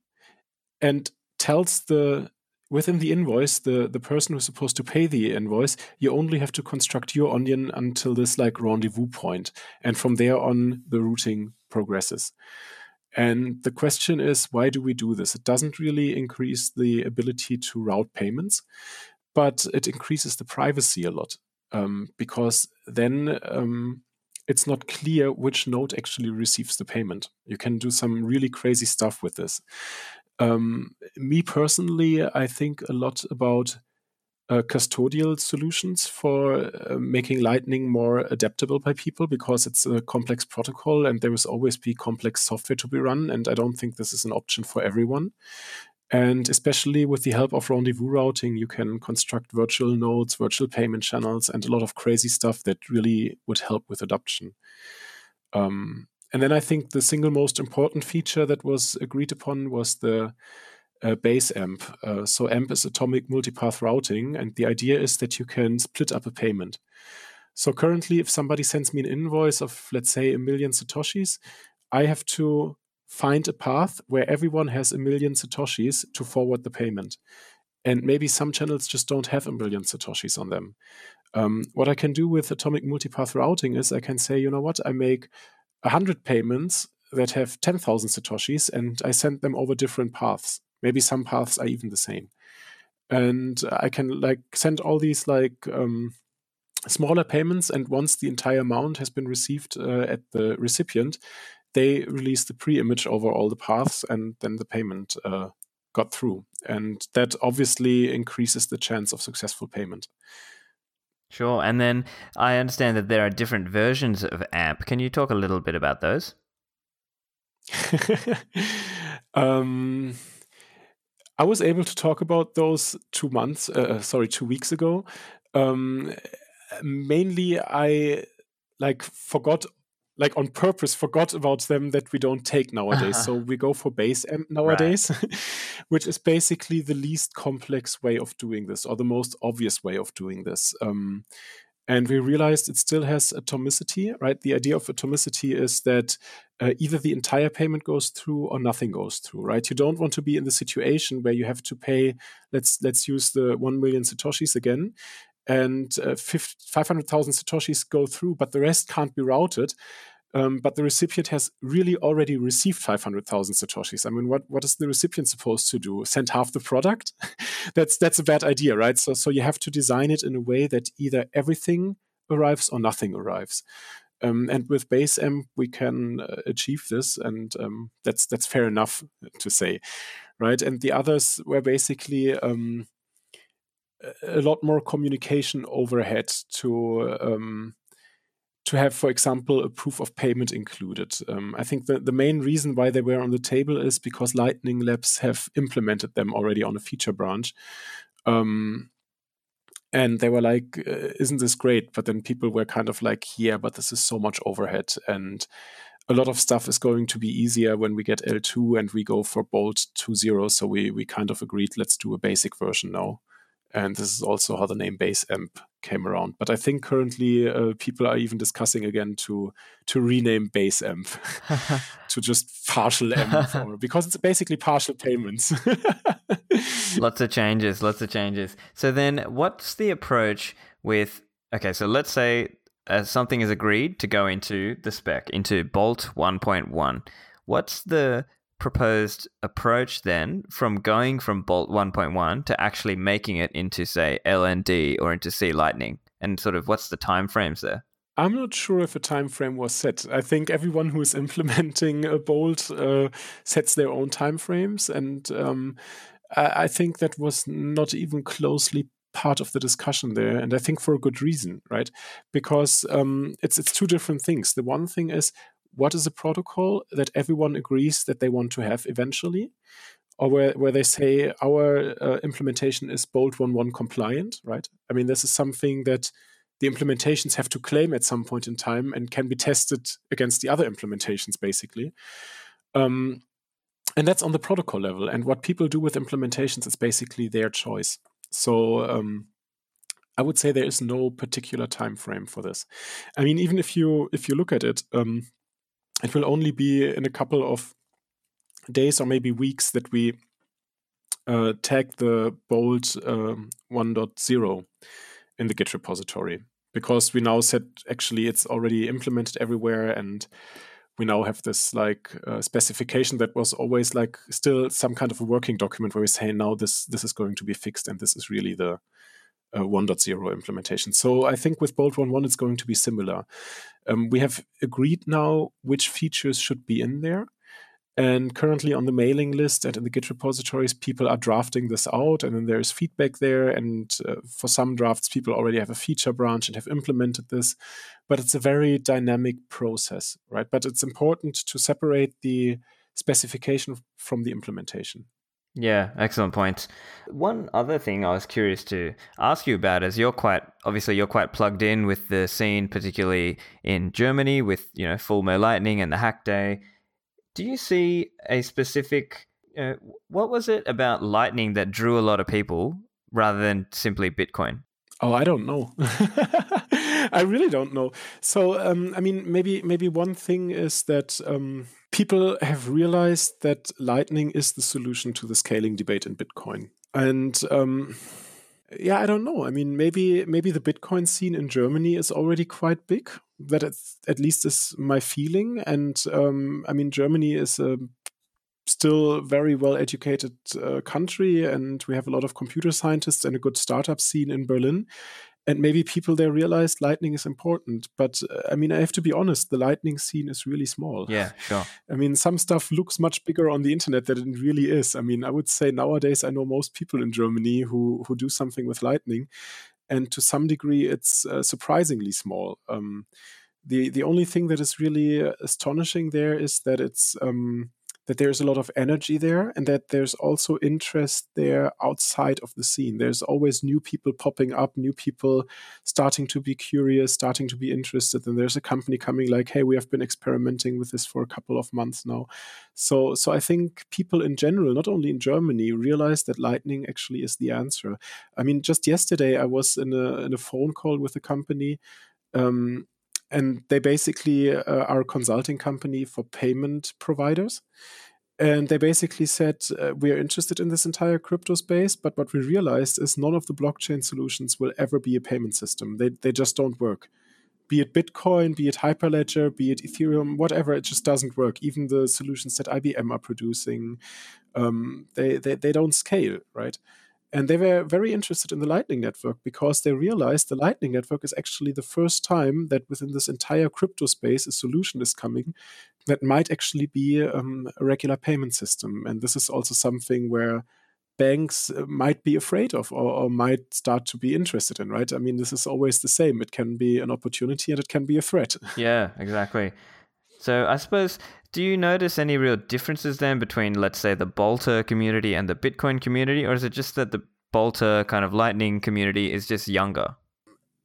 Speaker 3: and tells the within the invoice the the person who's supposed to pay the invoice you only have to construct your onion until this like rendezvous point and from there on the routing progresses and the question is why do we do this it doesn't really increase the ability to route payments but it increases the privacy a lot um, because then um, it's not clear which node actually receives the payment. You can do some really crazy stuff with this. Um, me personally, I think a lot about uh, custodial solutions for uh, making Lightning more adaptable by people because it's a complex protocol and there will always be complex software to be run. And I don't think this is an option for everyone. And especially with the help of rendezvous routing, you can construct virtual nodes, virtual payment channels, and a lot of crazy stuff that really would help with adoption. Um, and then I think the single most important feature that was agreed upon was the uh, base AMP. Uh, so AMP is atomic multipath routing, and the idea is that you can split up a payment. So currently, if somebody sends me an invoice of, let's say, a million satoshis, I have to find a path where everyone has a million satoshis to forward the payment. And maybe some channels just don't have a million satoshis on them. Um, what I can do with atomic multipath routing is I can say, you know what, I make 100 payments that have 10,000 satoshis and I send them over different paths. Maybe some paths are even the same. And I can like send all these like um, smaller payments and once the entire amount has been received uh, at the recipient, they release the pre-image over all the paths, and then the payment uh, got through, and that obviously increases the chance of successful payment.
Speaker 2: Sure. And then I understand that there are different versions of AMP. Can you talk a little bit about those? [laughs]
Speaker 3: um, I was able to talk about those two months, uh, uh, sorry, two weeks ago. Um, mainly, I like forgot like on purpose forgot about them that we don't take nowadays. so we go for base amp nowadays, right. [laughs] which is basically the least complex way of doing this or the most obvious way of doing this. Um, and we realized it still has atomicity, right? The idea of atomicity is that uh, either the entire payment goes through or nothing goes through, right? You don't want to be in the situation where you have to pay. Let's let's use the one million satoshis again, and uh, 500,000 satoshis go through, but the rest can't be routed. Um, but the recipient has really already received 500,000 satoshis. I mean, what, what is the recipient supposed to do? Send half the product? [laughs] that's that's a bad idea, right? So so you have to design it in a way that either everything arrives or nothing arrives. Um, and with BaseAmp, we can uh, achieve this, and um, that's that's fair enough to say, right? And the others were basically um, a lot more communication overhead to um, to have, for example, a proof of payment included. Um, I think the, the main reason why they were on the table is because Lightning Labs have implemented them already on a feature branch. Um, and they were like, uh, isn't this great? But then people were kind of like, yeah, but this is so much overhead. And a lot of stuff is going to be easier when we get eltoo and we go for Bolt 2.0. So we, we kind of agreed, let's do a basic version now and this is also how the name base amp came around. But i think currently uh, people are even discussing again to to rename base amp [laughs] to just partial amp [laughs] because it's basically partial payments. [laughs]
Speaker 2: Lots of changes lots of changes. So then what's the approach with okay so let's say uh, something is agreed to go into the spec into bolt 1.1 what's the proposed approach then from going from Bolt 1.1 to actually making it into say LND or into C Lightning and sort of what's the time frames there?
Speaker 3: I'm not sure if a time frame was set. I think everyone who is [laughs] implementing a Bolt uh, sets their own time frames, and um, I, I think that was not even closely part of the discussion there, and I think for a good reason, right? Because um, it's it's two different things. The one thing is what is a protocol that everyone agrees that they want to have eventually? Or where, where they say our uh, implementation is bolt 1.1 compliant right? I mean this is something that the implementations have to claim at some point in time and can be tested against the other implementations basically. Um, and that's on the protocol level. And what people do with implementations is basically their choice. So um, I would say there is no particular time frame for this. I mean, even if you if you look at it, um, it will only be in a couple of days or maybe weeks that we uh, tag the bolt um, 1.0 in the Git repository because we now said actually it's already implemented everywhere and we now have this like uh, specification that was always like still some kind of a working document where we say now this this is going to be fixed and this is really the uh, 1.0 implementation. So I think with Bolt 1.1 it's going to be similar. Um, we have agreed now which features should be in there. And currently on the mailing list and in the Git repositories, people are drafting this out, and then there is feedback there. And uh, for some drafts, people already have a feature branch and have implemented this. But it's a very dynamic process, right? But it's important to separate the specification from the implementation.
Speaker 2: Yeah, excellent point. One other thing I was curious to ask you about is you're quite obviously you're quite plugged in with the scene, particularly in Germany with you know Fulmo Lightning and the Hack Day. Do you see a specific uh, what was it about Lightning that drew a lot of people rather than simply Bitcoin?
Speaker 3: Oh, I don't know. [laughs] I really don't know. So, um, I mean, maybe maybe one thing is that um, people have realized that Lightning is the solution to the scaling debate in Bitcoin, and um, yeah, I don't know. I mean, maybe maybe the Bitcoin scene in Germany is already quite big. That at least is my feeling. And um, I mean, Germany is a still very well educated uh, country, and we have a lot of computer scientists and a good startup scene in Berlin. And maybe people there realized lightning is important but uh, i mean i have to be honest the lightning scene is really small.
Speaker 2: Yeah sure.
Speaker 3: I mean some stuff looks much bigger on the internet than it really is. I mean i would say nowadays i know most people in germany who who do something with lightning and to some degree it's uh, surprisingly small. Um, the the only thing that is really uh, astonishing there is that it's um, that there's a lot of energy there and that there's also interest there outside of the scene. There's always new people popping up, new people starting to be curious, starting to be interested. And there's a company coming like, hey, we have been experimenting with this for a couple of months now. So so I think people in general, not only in Germany, realize that lightning actually is the answer. I mean, just yesterday I was in a in a phone call with a company um, and they basically uh, are a consulting company for payment providers. And they basically said uh, we are interested in this entire crypto space but what we realized is none of the blockchain solutions will ever be a payment system. They, they just don't work. Be it bitcoin be it hyperledger be it ethereum whatever it just doesn't work. Even the solutions that ibm are producing um, they, they, they don't scale right and they were very interested in the Lightning Network because they realized the Lightning Network is actually the first time that within this entire crypto space a solution is coming that might actually be um, a regular payment system. And this is also something where banks uh, might be afraid of or, or, might start to be interested in, right? I mean, this is always the same. It can be an opportunity and it can be a threat. [laughs]
Speaker 2: Yeah, exactly. So I suppose, do you notice any real differences then between, let's say, the Bolter community and the Bitcoin community, or is it just that the Bolter kind of Lightning community is just younger?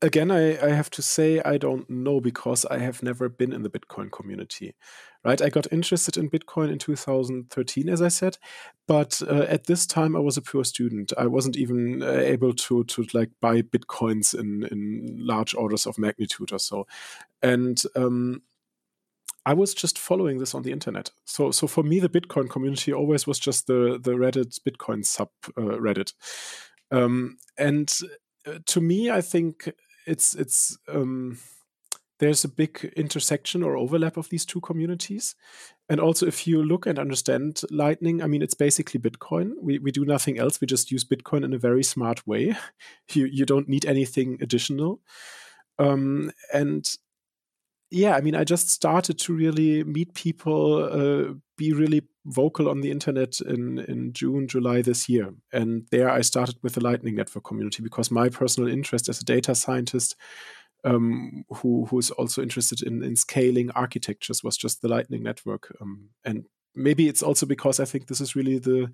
Speaker 3: Again, I, I have to say I don't know because I have never been in the Bitcoin community. Right, I got interested in Bitcoin in 2013, as I said, but uh, at this time I was a pure student. I wasn't even uh, able to to like buy bitcoins in in large orders of magnitude or so, and um, I was just following this on the internet. So so for me, the Bitcoin community always was just the the Reddit Bitcoin sub uh, Reddit, um, and uh, to me, I think it's it's um, there's a big intersection or overlap of these two communities. And also, if you look and understand Lightning, I mean, it's basically Bitcoin. We, we do nothing else. We just use Bitcoin in a very smart way. [laughs] You, you don't need anything additional. Um, and yeah, I mean, I just started to really meet people, uh, be really vocal on the internet in, in June, July this year. And there I started with the Lightning Network community because my personal interest as a data scientist um, who who's also interested in, in scaling architectures was just the Lightning Network. Um, and maybe it's also because I think this is really the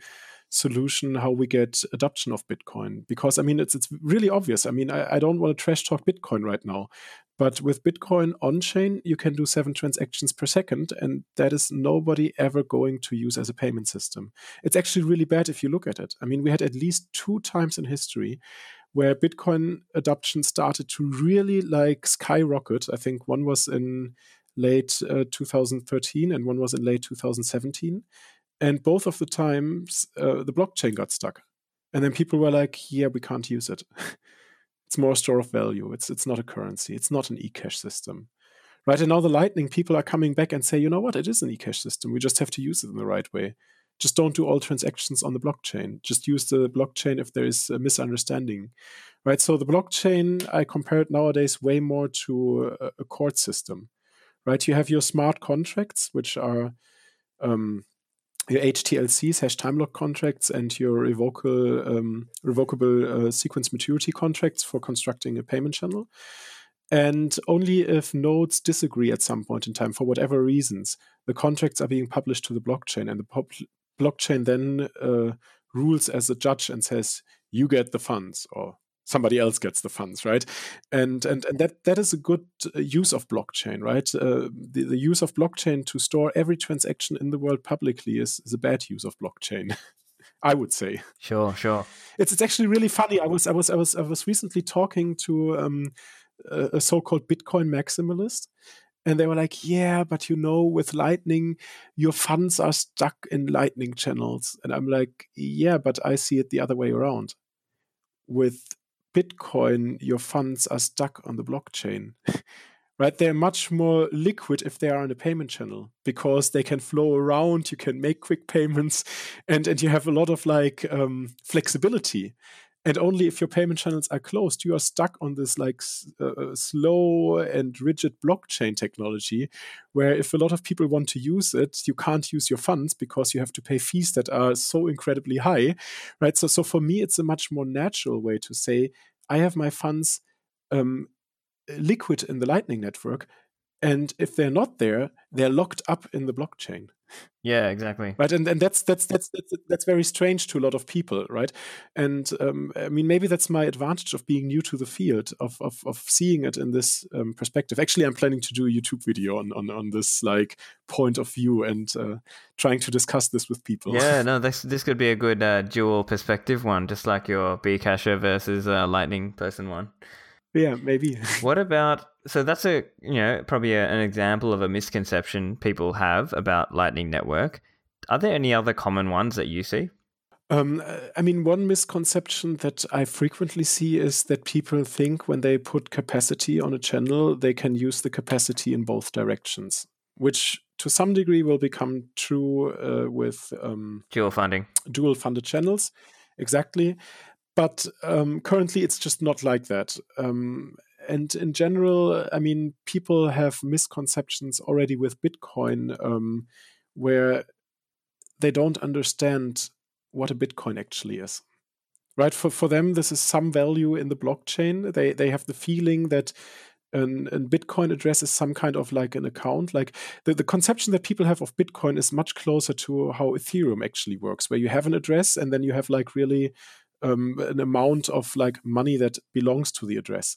Speaker 3: solution how we get adoption of Bitcoin. Because I mean, it's it's really obvious. I mean, I, I don't want to trash talk Bitcoin right now, but with Bitcoin on chain, you can do seven transactions per second, and that is nobody ever going to use as a payment system. It's actually really bad if you look at it. I mean, we had at least two times in history where Bitcoin adoption started to really like skyrocket. I think one was in late uh, 2013 and one was in late 2017 and both of the times uh, the blockchain got stuck. And then people were like yeah we can't use it. [laughs] It's more a store of value. It's it's not a currency. It's not an ecash system. Right? And now the lightning people are coming back and say you know what? It is an ecash system. We just have to use it in the right way. Just don't do all transactions on the blockchain. Just use the blockchain if there is a misunderstanding. Right? So the blockchain i compare it nowadays way more to a, a court system. Right? You have your smart contracts which are um, your HTLCs, hash time lock contracts, and your revocable, um, revocable uh, sequence maturity contracts for constructing a payment channel. And only if nodes disagree at some point in time, for whatever reasons, the contracts are being published to the blockchain, and the blockchain then uh, rules as a judge and says, "You get the funds," or somebody else gets the funds, right? And and and that that is a good uh, use of blockchain, right? Uh, the, the use of blockchain to store every transaction in the world publicly is, is a bad use of blockchain. [laughs] I would say.
Speaker 2: Sure, sure.
Speaker 3: It's it's actually really funny. I was I was I was I was recently talking to um, a, a so-called Bitcoin maximalist, and they were like, "Yeah, but you know, with Lightning, your funds are stuck in Lightning channels." And I'm like, "Yeah, but I see it the other way around. With Bitcoin, your funds are stuck on the blockchain. [laughs] right? They're much more liquid if they are on a payment channel because they can flow around. You can make quick payments, and and you have a lot of like um, flexibility. And only if your payment channels are closed you are stuck on this like uh, uh, slow and rigid blockchain technology where if a lot of people want to use it you can't use your funds because you have to pay fees that are so incredibly high right? So so for me it's a much more natural way to say i have my funds um, liquid in the lightning network and if they're not there they're locked up in the blockchain.
Speaker 2: Yeah exactly.
Speaker 3: Right? And, and that's, that's that's that's that's very strange to a lot of people right? And um, i mean maybe that's my advantage of being new to the field of of, of seeing it in this um, perspective. Actually i'm planning to do a youtube video on on, on this like point of view and uh, trying to discuss this with people.
Speaker 2: Yeah [laughs] no this this could be a good uh, dual perspective one just like your bcasher versus uh, lightning person one
Speaker 3: yeah maybe [laughs]
Speaker 2: what about so that's a you know probably a, an example of a misconception people have about lightning network are there any other common ones that you see
Speaker 3: um, I mean, one misconception that I frequently see is that people think when they put capacity on a channel, they can use the capacity in both directions, which to some degree will become true uh, with um,
Speaker 2: dual funding,
Speaker 3: dual funded channels. Exactly. But um, currently, it's just not like that. Um, and in general, I mean, people have misconceptions already with Bitcoin um, where they don't understand what a Bitcoin actually is. Right? For for them, this is some value in the blockchain. They they have the feeling that an, an Bitcoin address is some kind of like an account. Like the, the conception that people have of Bitcoin is much closer to how Ethereum actually works, where you have an address and then you have like really um, an amount of like money that belongs to the address.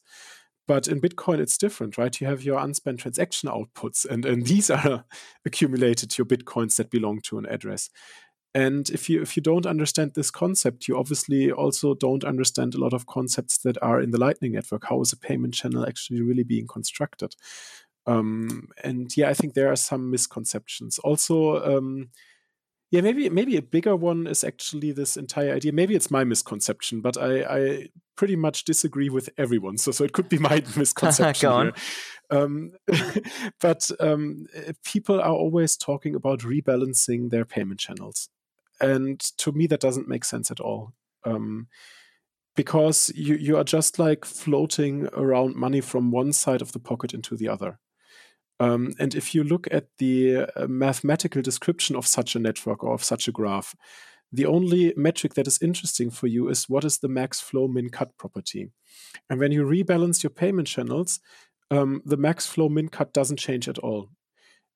Speaker 3: But in Bitcoin, it's different, right? You have your unspent transaction outputs, and, and [laughs] these are accumulated your Bitcoins that belong to an address. And if you if you don't understand this concept, you obviously also don't understand a lot of concepts that are in the Lightning Network. How is a payment channel actually really being constructed? Um, and yeah, I think there are some misconceptions. Also, um, yeah, maybe maybe a bigger one is actually this entire idea. Maybe it's my misconception, but I, I pretty much disagree with everyone. So so it could be my [laughs] misconception.
Speaker 2: Go on.
Speaker 3: Um, [laughs] but um, people are always talking about rebalancing their payment channels, and to me that doesn't make sense at all. Um, because you you are just like floating around money from one side of the pocket into the other. Um, and if you look at the uh, mathematical description of such a network or of such a graph, the only metric that is interesting for you is what is the max flow min cut property. And when you rebalance your payment channels, um, the max flow min cut doesn't change at all.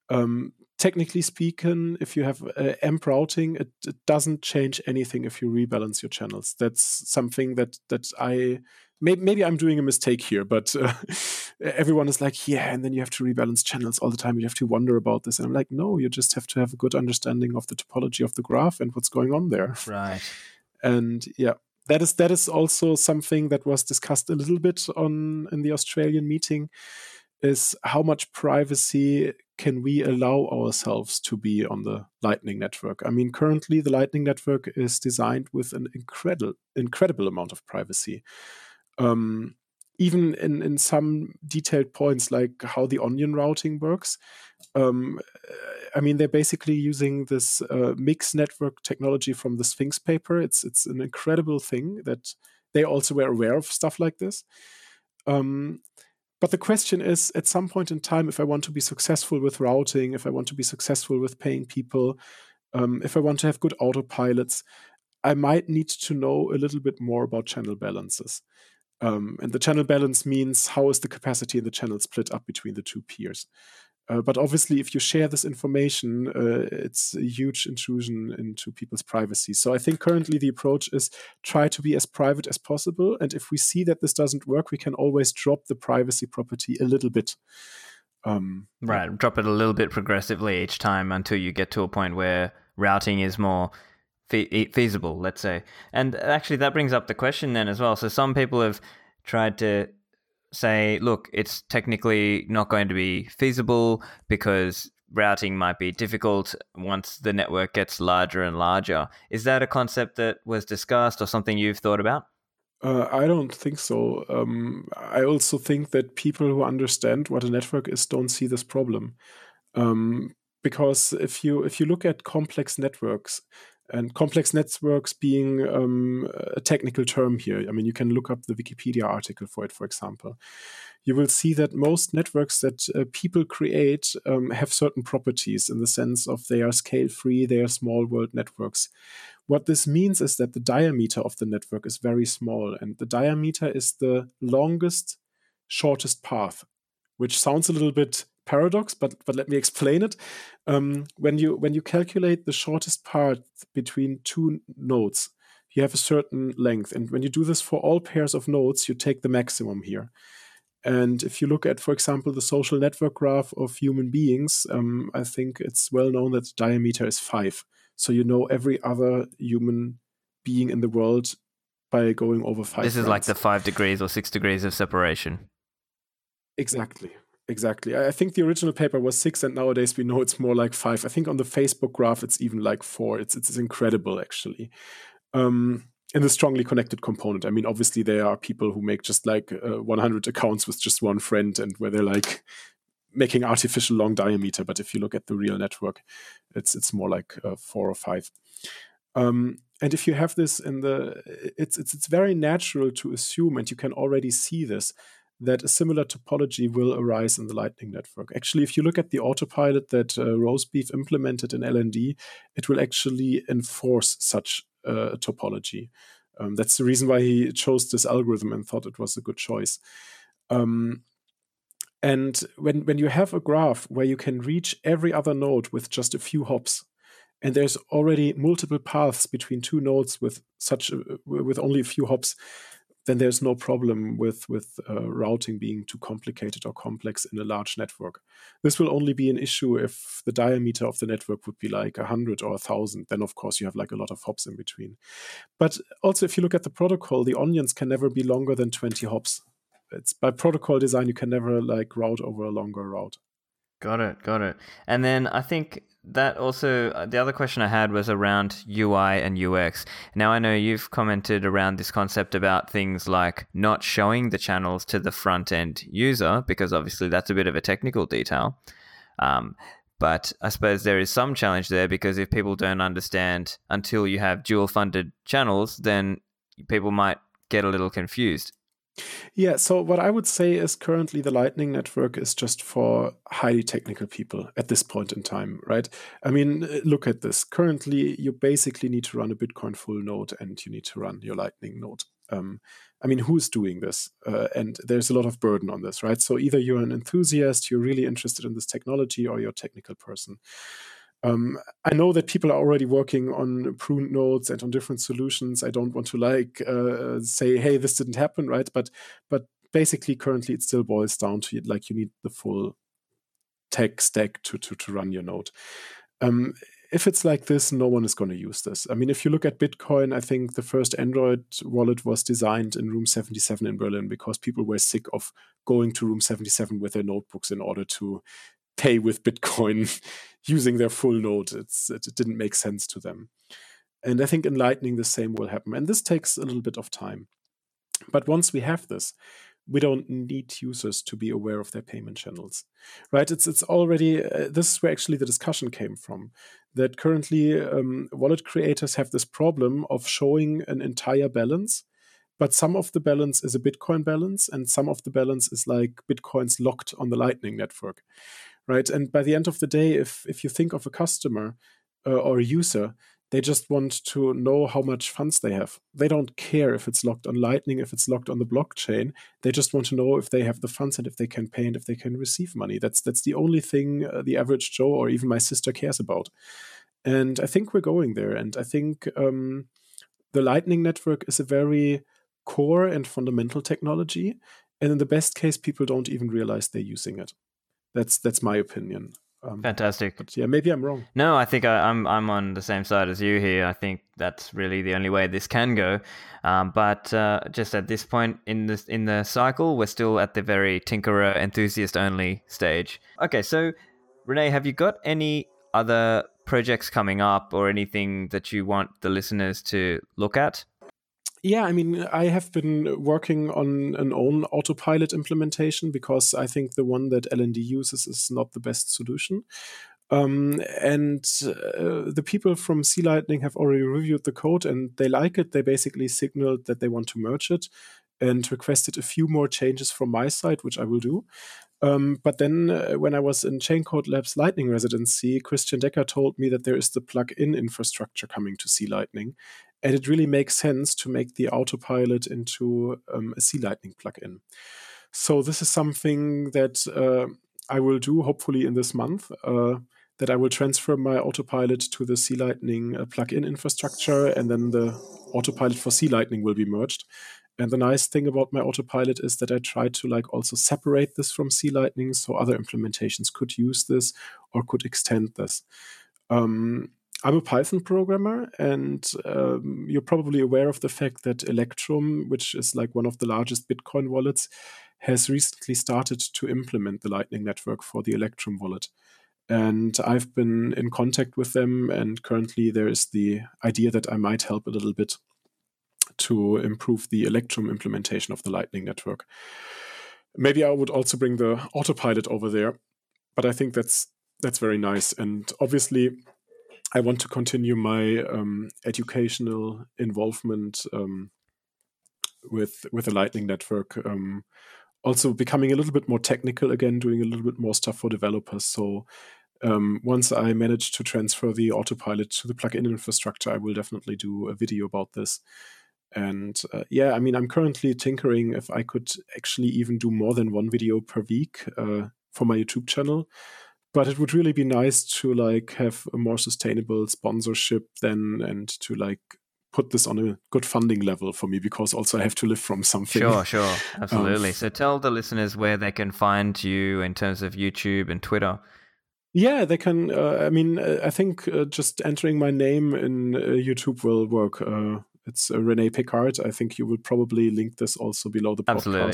Speaker 3: Um, technically speaking, if you have uh, AMP routing, it, it, doesn't change anything if you rebalance your channels. That's something that that I maybe, maybe I'm doing a mistake here, but uh, [laughs] everyone is like, yeah, and then you have to rebalance channels all the time. You have to wonder about this. And I'm like, no, you just have to have a good understanding of the topology of the graph and what's going on there.
Speaker 2: Right. [laughs]
Speaker 3: And yeah, that is that is also something that was discussed a little bit on in the Australian meeting is how much privacy can we allow ourselves to be on the Lightning Network? I mean, currently the Lightning Network is designed with an incredible incredible amount of privacy. Um, even in, in some detailed points like how the onion routing works. Um, I mean, they're basically using this uh, mixed network technology from the Sphinx paper. It's it's an incredible thing that they also were aware of stuff like this. Um, but the question is, at some point in time, if I want to be successful with routing, if I want to be successful with paying people, um, if I want to have good autopilots, I might need to know a little bit more about channel balances. Um, and the channel balance means how is the capacity in the channel split up between the two peers. Uh, but obviously, if you share this information, uh, it's a huge intrusion into people's privacy. So I think currently the approach is try to be as private as possible. And if we see that this doesn't work, we can always drop the privacy property a little bit.
Speaker 2: Um, right, drop it a little bit progressively each time until you get to a point where routing is more fe- feasible, let's say. And actually, that brings up the question then as well. So some people have tried to say, look, it's technically not going to be feasible because routing might be difficult once the network gets larger and larger. Is that a concept that was discussed or something you've thought about?
Speaker 3: Uh, I don't think so. Um, I also think that people who understand what a network is don't see this problem. Um, because if you if you look at complex networks, And complex networks being um, a technical term here. I mean, you can look up the Wikipedia article for it, for example. You will see that most networks that uh, people create um, have certain properties in the sense of they are scale free, they are small world networks. What this means is that the diameter of the network is very small, and the diameter is the longest, shortest path, which sounds a little bit paradox, but but let me explain it. Um, when you when you calculate the shortest path between two nodes, you have a certain length, and when you do this for all pairs of nodes, you take the maximum here. And if you look at, for example, the social network graph of human beings, um, I think it's well known that the diameter is five. So you know every other human being in the world by going over five.
Speaker 2: This is like the five degrees or six degrees of separation.
Speaker 3: Exactly. Exactly. I think the original paper was six, and nowadays we know it's more like five. I think on the Facebook graph it's even like four. It's it's incredible actually. Um, in the strongly connected component. I mean, obviously there are people who make just like uh, 100 accounts with just one friend, and where they're like making artificial long diameter. But if you look at the real network, it's it's more like uh, four or five. Um, and if you have this in the, it's it's it's very natural to assume, and you can already see this that a similar topology will arise in the Lightning Network. Actually, if you look at the autopilot that uh, roasbeef implemented in LND, it will actually enforce such uh, a topology. Um, that's the reason why he chose this algorithm and thought it was a good choice. Um, and when when you have a graph where you can reach every other node with just a few hops, and there's already multiple paths between two nodes with such a, with only a few hops, then there's no problem with with uh, routing being too complicated or complex in a large network. This will only be an issue if the diameter of the network would be like a hundred or a thousand. Then of course you have like a lot of hops in between. But also if you look at the protocol, the onions can never be longer than 20 hops. It's by protocol design you can never like route over a longer route.
Speaker 2: Got it, got it. And then I think that also uh, the other question I had was around UI and UX. Now I know you've commented around this concept about things like not showing the channels to the front end user because obviously that's a bit of a technical detail. Um, but I suppose there is some challenge there because if people don't understand until you have dual funded channels, then people might get a little confused.
Speaker 3: Yeah, so what I would say is currently the Lightning Network is just for highly technical people at this point in time, right? I mean, uh, look at this. Currently, you basically need to run a Bitcoin full node and you need to run your Lightning node. Um, I mean, who's doing this? Uh, and there's a lot of burden on this, right? So either you're an enthusiast, you're really interested in this technology, or you're a technical person. Um, I know that people are already working on pruned nodes and on different solutions. I don't want to like uh, say, "Hey, this didn't happen," right? But but basically, currently, it still boils down to like you need the full tech stack to to to run your node. Um, if it's like this, no one is going to use this. I mean, if you look at Bitcoin, I think the first Android wallet was designed in Room 77 in Berlin because people were sick of going to Room 77 with their notebooks in order to pay with Bitcoin [laughs] using their full node. It's, it, it didn't make sense to them. And I think in Lightning, the same will happen. And this takes a little bit of time. But once we have this, we don't need users to be aware of their payment channels, right? It's it's already uh, this is where actually the discussion came from. That currently um, wallet creators have this problem of showing an entire balance, but some of the balance is a Bitcoin balance, and some of the balance is like Bitcoins locked on the Lightning network, right? And by the end of the day, if if you think of a customer uh, or a user, they just want to know how much funds they have. They don't care if it's locked on Lightning, if it's locked on the blockchain. They just want to know if they have the funds and if they can pay and if they can receive money. That's that's the only thing uh, the average Joe or even my sister cares about. And I think we're going there. And I think um, the Lightning network is a very core and fundamental technology. And in the best case, people don't even realize they're using it. That's that's my opinion.
Speaker 2: Um, Fantastic.
Speaker 3: But yeah, maybe I'm wrong.
Speaker 2: No, I think I, am I'm, I'm on the same side as you here. I think that's really the only way this can go. Um, but uh, just at this point in the in the cycle, we're still at the very tinkerer enthusiast only stage. Okay, so Rene, have you got any other projects coming up or anything that you want the listeners to look at?
Speaker 3: Yeah, I mean, I have been working on an own autopilot implementation because I think the one that LND uses is not the best solution. Um, and uh, the people from C Lightning have already reviewed the code and they like it. They basically signaled that they want to merge it and requested a few more changes from my side, which I will do. Um, but then, uh, when I was in Chaincode Labs Lightning residency, Christian Decker told me that there is the plug-in infrastructure coming to C Lightning, and it really makes sense to make the autopilot into um, a C Lightning plugin. So this is something that uh, I will do hopefully in this month. Uh, that I will transfer my autopilot to the C Lightning uh, plugin infrastructure, and then the autopilot for C Lightning will be merged. And the nice thing about my autopilot is that I try to like also separate this from C Lightning, so other implementations could use this or could extend this. Um, I'm a Python programmer, and um, you're probably aware of the fact that Electrum, which is like one of the largest Bitcoin wallets, has recently started to implement the Lightning Network for the Electrum wallet. And I've been in contact with them, and currently there is the idea that I might help a little bit to improve the Electrum implementation of the Lightning Network. Maybe I would also bring the autopilot over there, but I think that's that's very nice. And obviously, I want to continue my um, educational involvement um, with with the Lightning Network. Um, also becoming a little bit more technical again, doing a little bit more stuff for developers. So um, once I manage to transfer the autopilot to the plugin infrastructure, I will definitely do a video about this. And uh, yeah, I mean, I'm currently tinkering if I could actually even do more than one video per week uh, for my YouTube channel. But it would really be nice to like have a more sustainable sponsorship then, and to like put this on a good funding level for me because also I have to live from something.
Speaker 2: Sure, [laughs] sure, absolutely. Um, so tell the listeners where they can find you in terms of YouTube and Twitter.
Speaker 3: Yeah, they can. Uh, I mean, uh, I think uh, just entering my name in uh, YouTube will work. Uh, it's uh, Rene Pickhardt. I think you will probably link this also below the podcast. Absolutely.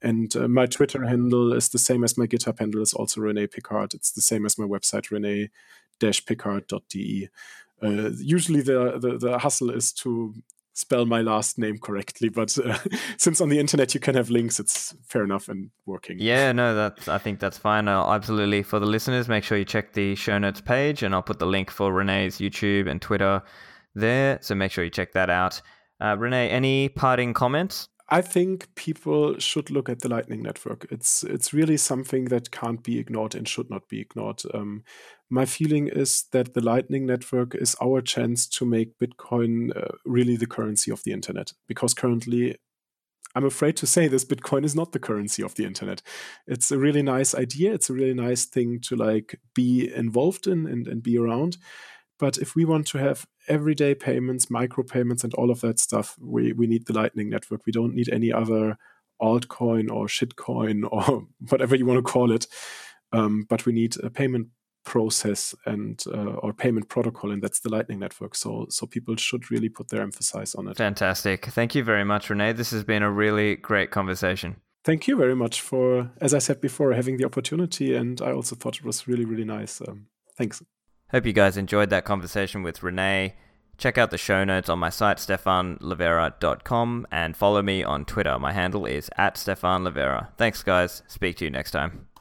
Speaker 3: And uh, my Twitter handle is the same as my GitHub handle is also Rene Pickhardt. It's the same as my website, rene-pickhardt.de. Uh, usually the, the, the hustle is to spell my last name correctly, but uh, [laughs] since on the internet you can have links, it's fair enough and working.
Speaker 2: Yeah, no, that I think that's fine. I'll absolutely for the listeners, make sure you check the show notes page, and I'll put the link for Rene's YouTube and Twitter there. So make sure you check that out. Uh, Rene, any parting comments?
Speaker 3: I think people should look at the Lightning Network. It's it's really something that can't be ignored and should not be ignored. Um, my feeling is that the Lightning Network is our chance to make Bitcoin uh, really the currency of the internet. Because currently, I'm afraid to say this, Bitcoin is not the currency of the internet. It's a really nice idea. It's a really nice thing to like be involved in and, and be around. But if we want to have everyday payments, micropayments, and all of that stuff, we, we need the Lightning Network. We don't need any other altcoin or shitcoin [laughs] or whatever you want to call it. Um, but we need a payment process and uh, or payment protocol, and that's the Lightning Network. So so people should really put their emphasis on it.
Speaker 2: Fantastic! Thank you very much, Rene This has been a really great conversation.
Speaker 3: Thank you very much for, as I said before, having the opportunity, and I also thought it was really really nice. Um, thanks.
Speaker 2: Hope you guys enjoyed that conversation with Rene. Check out the show notes on my site, stephanlivera.com, and follow me on Twitter. My handle is at stefanlivera. Thanks, guys. Speak to you next time.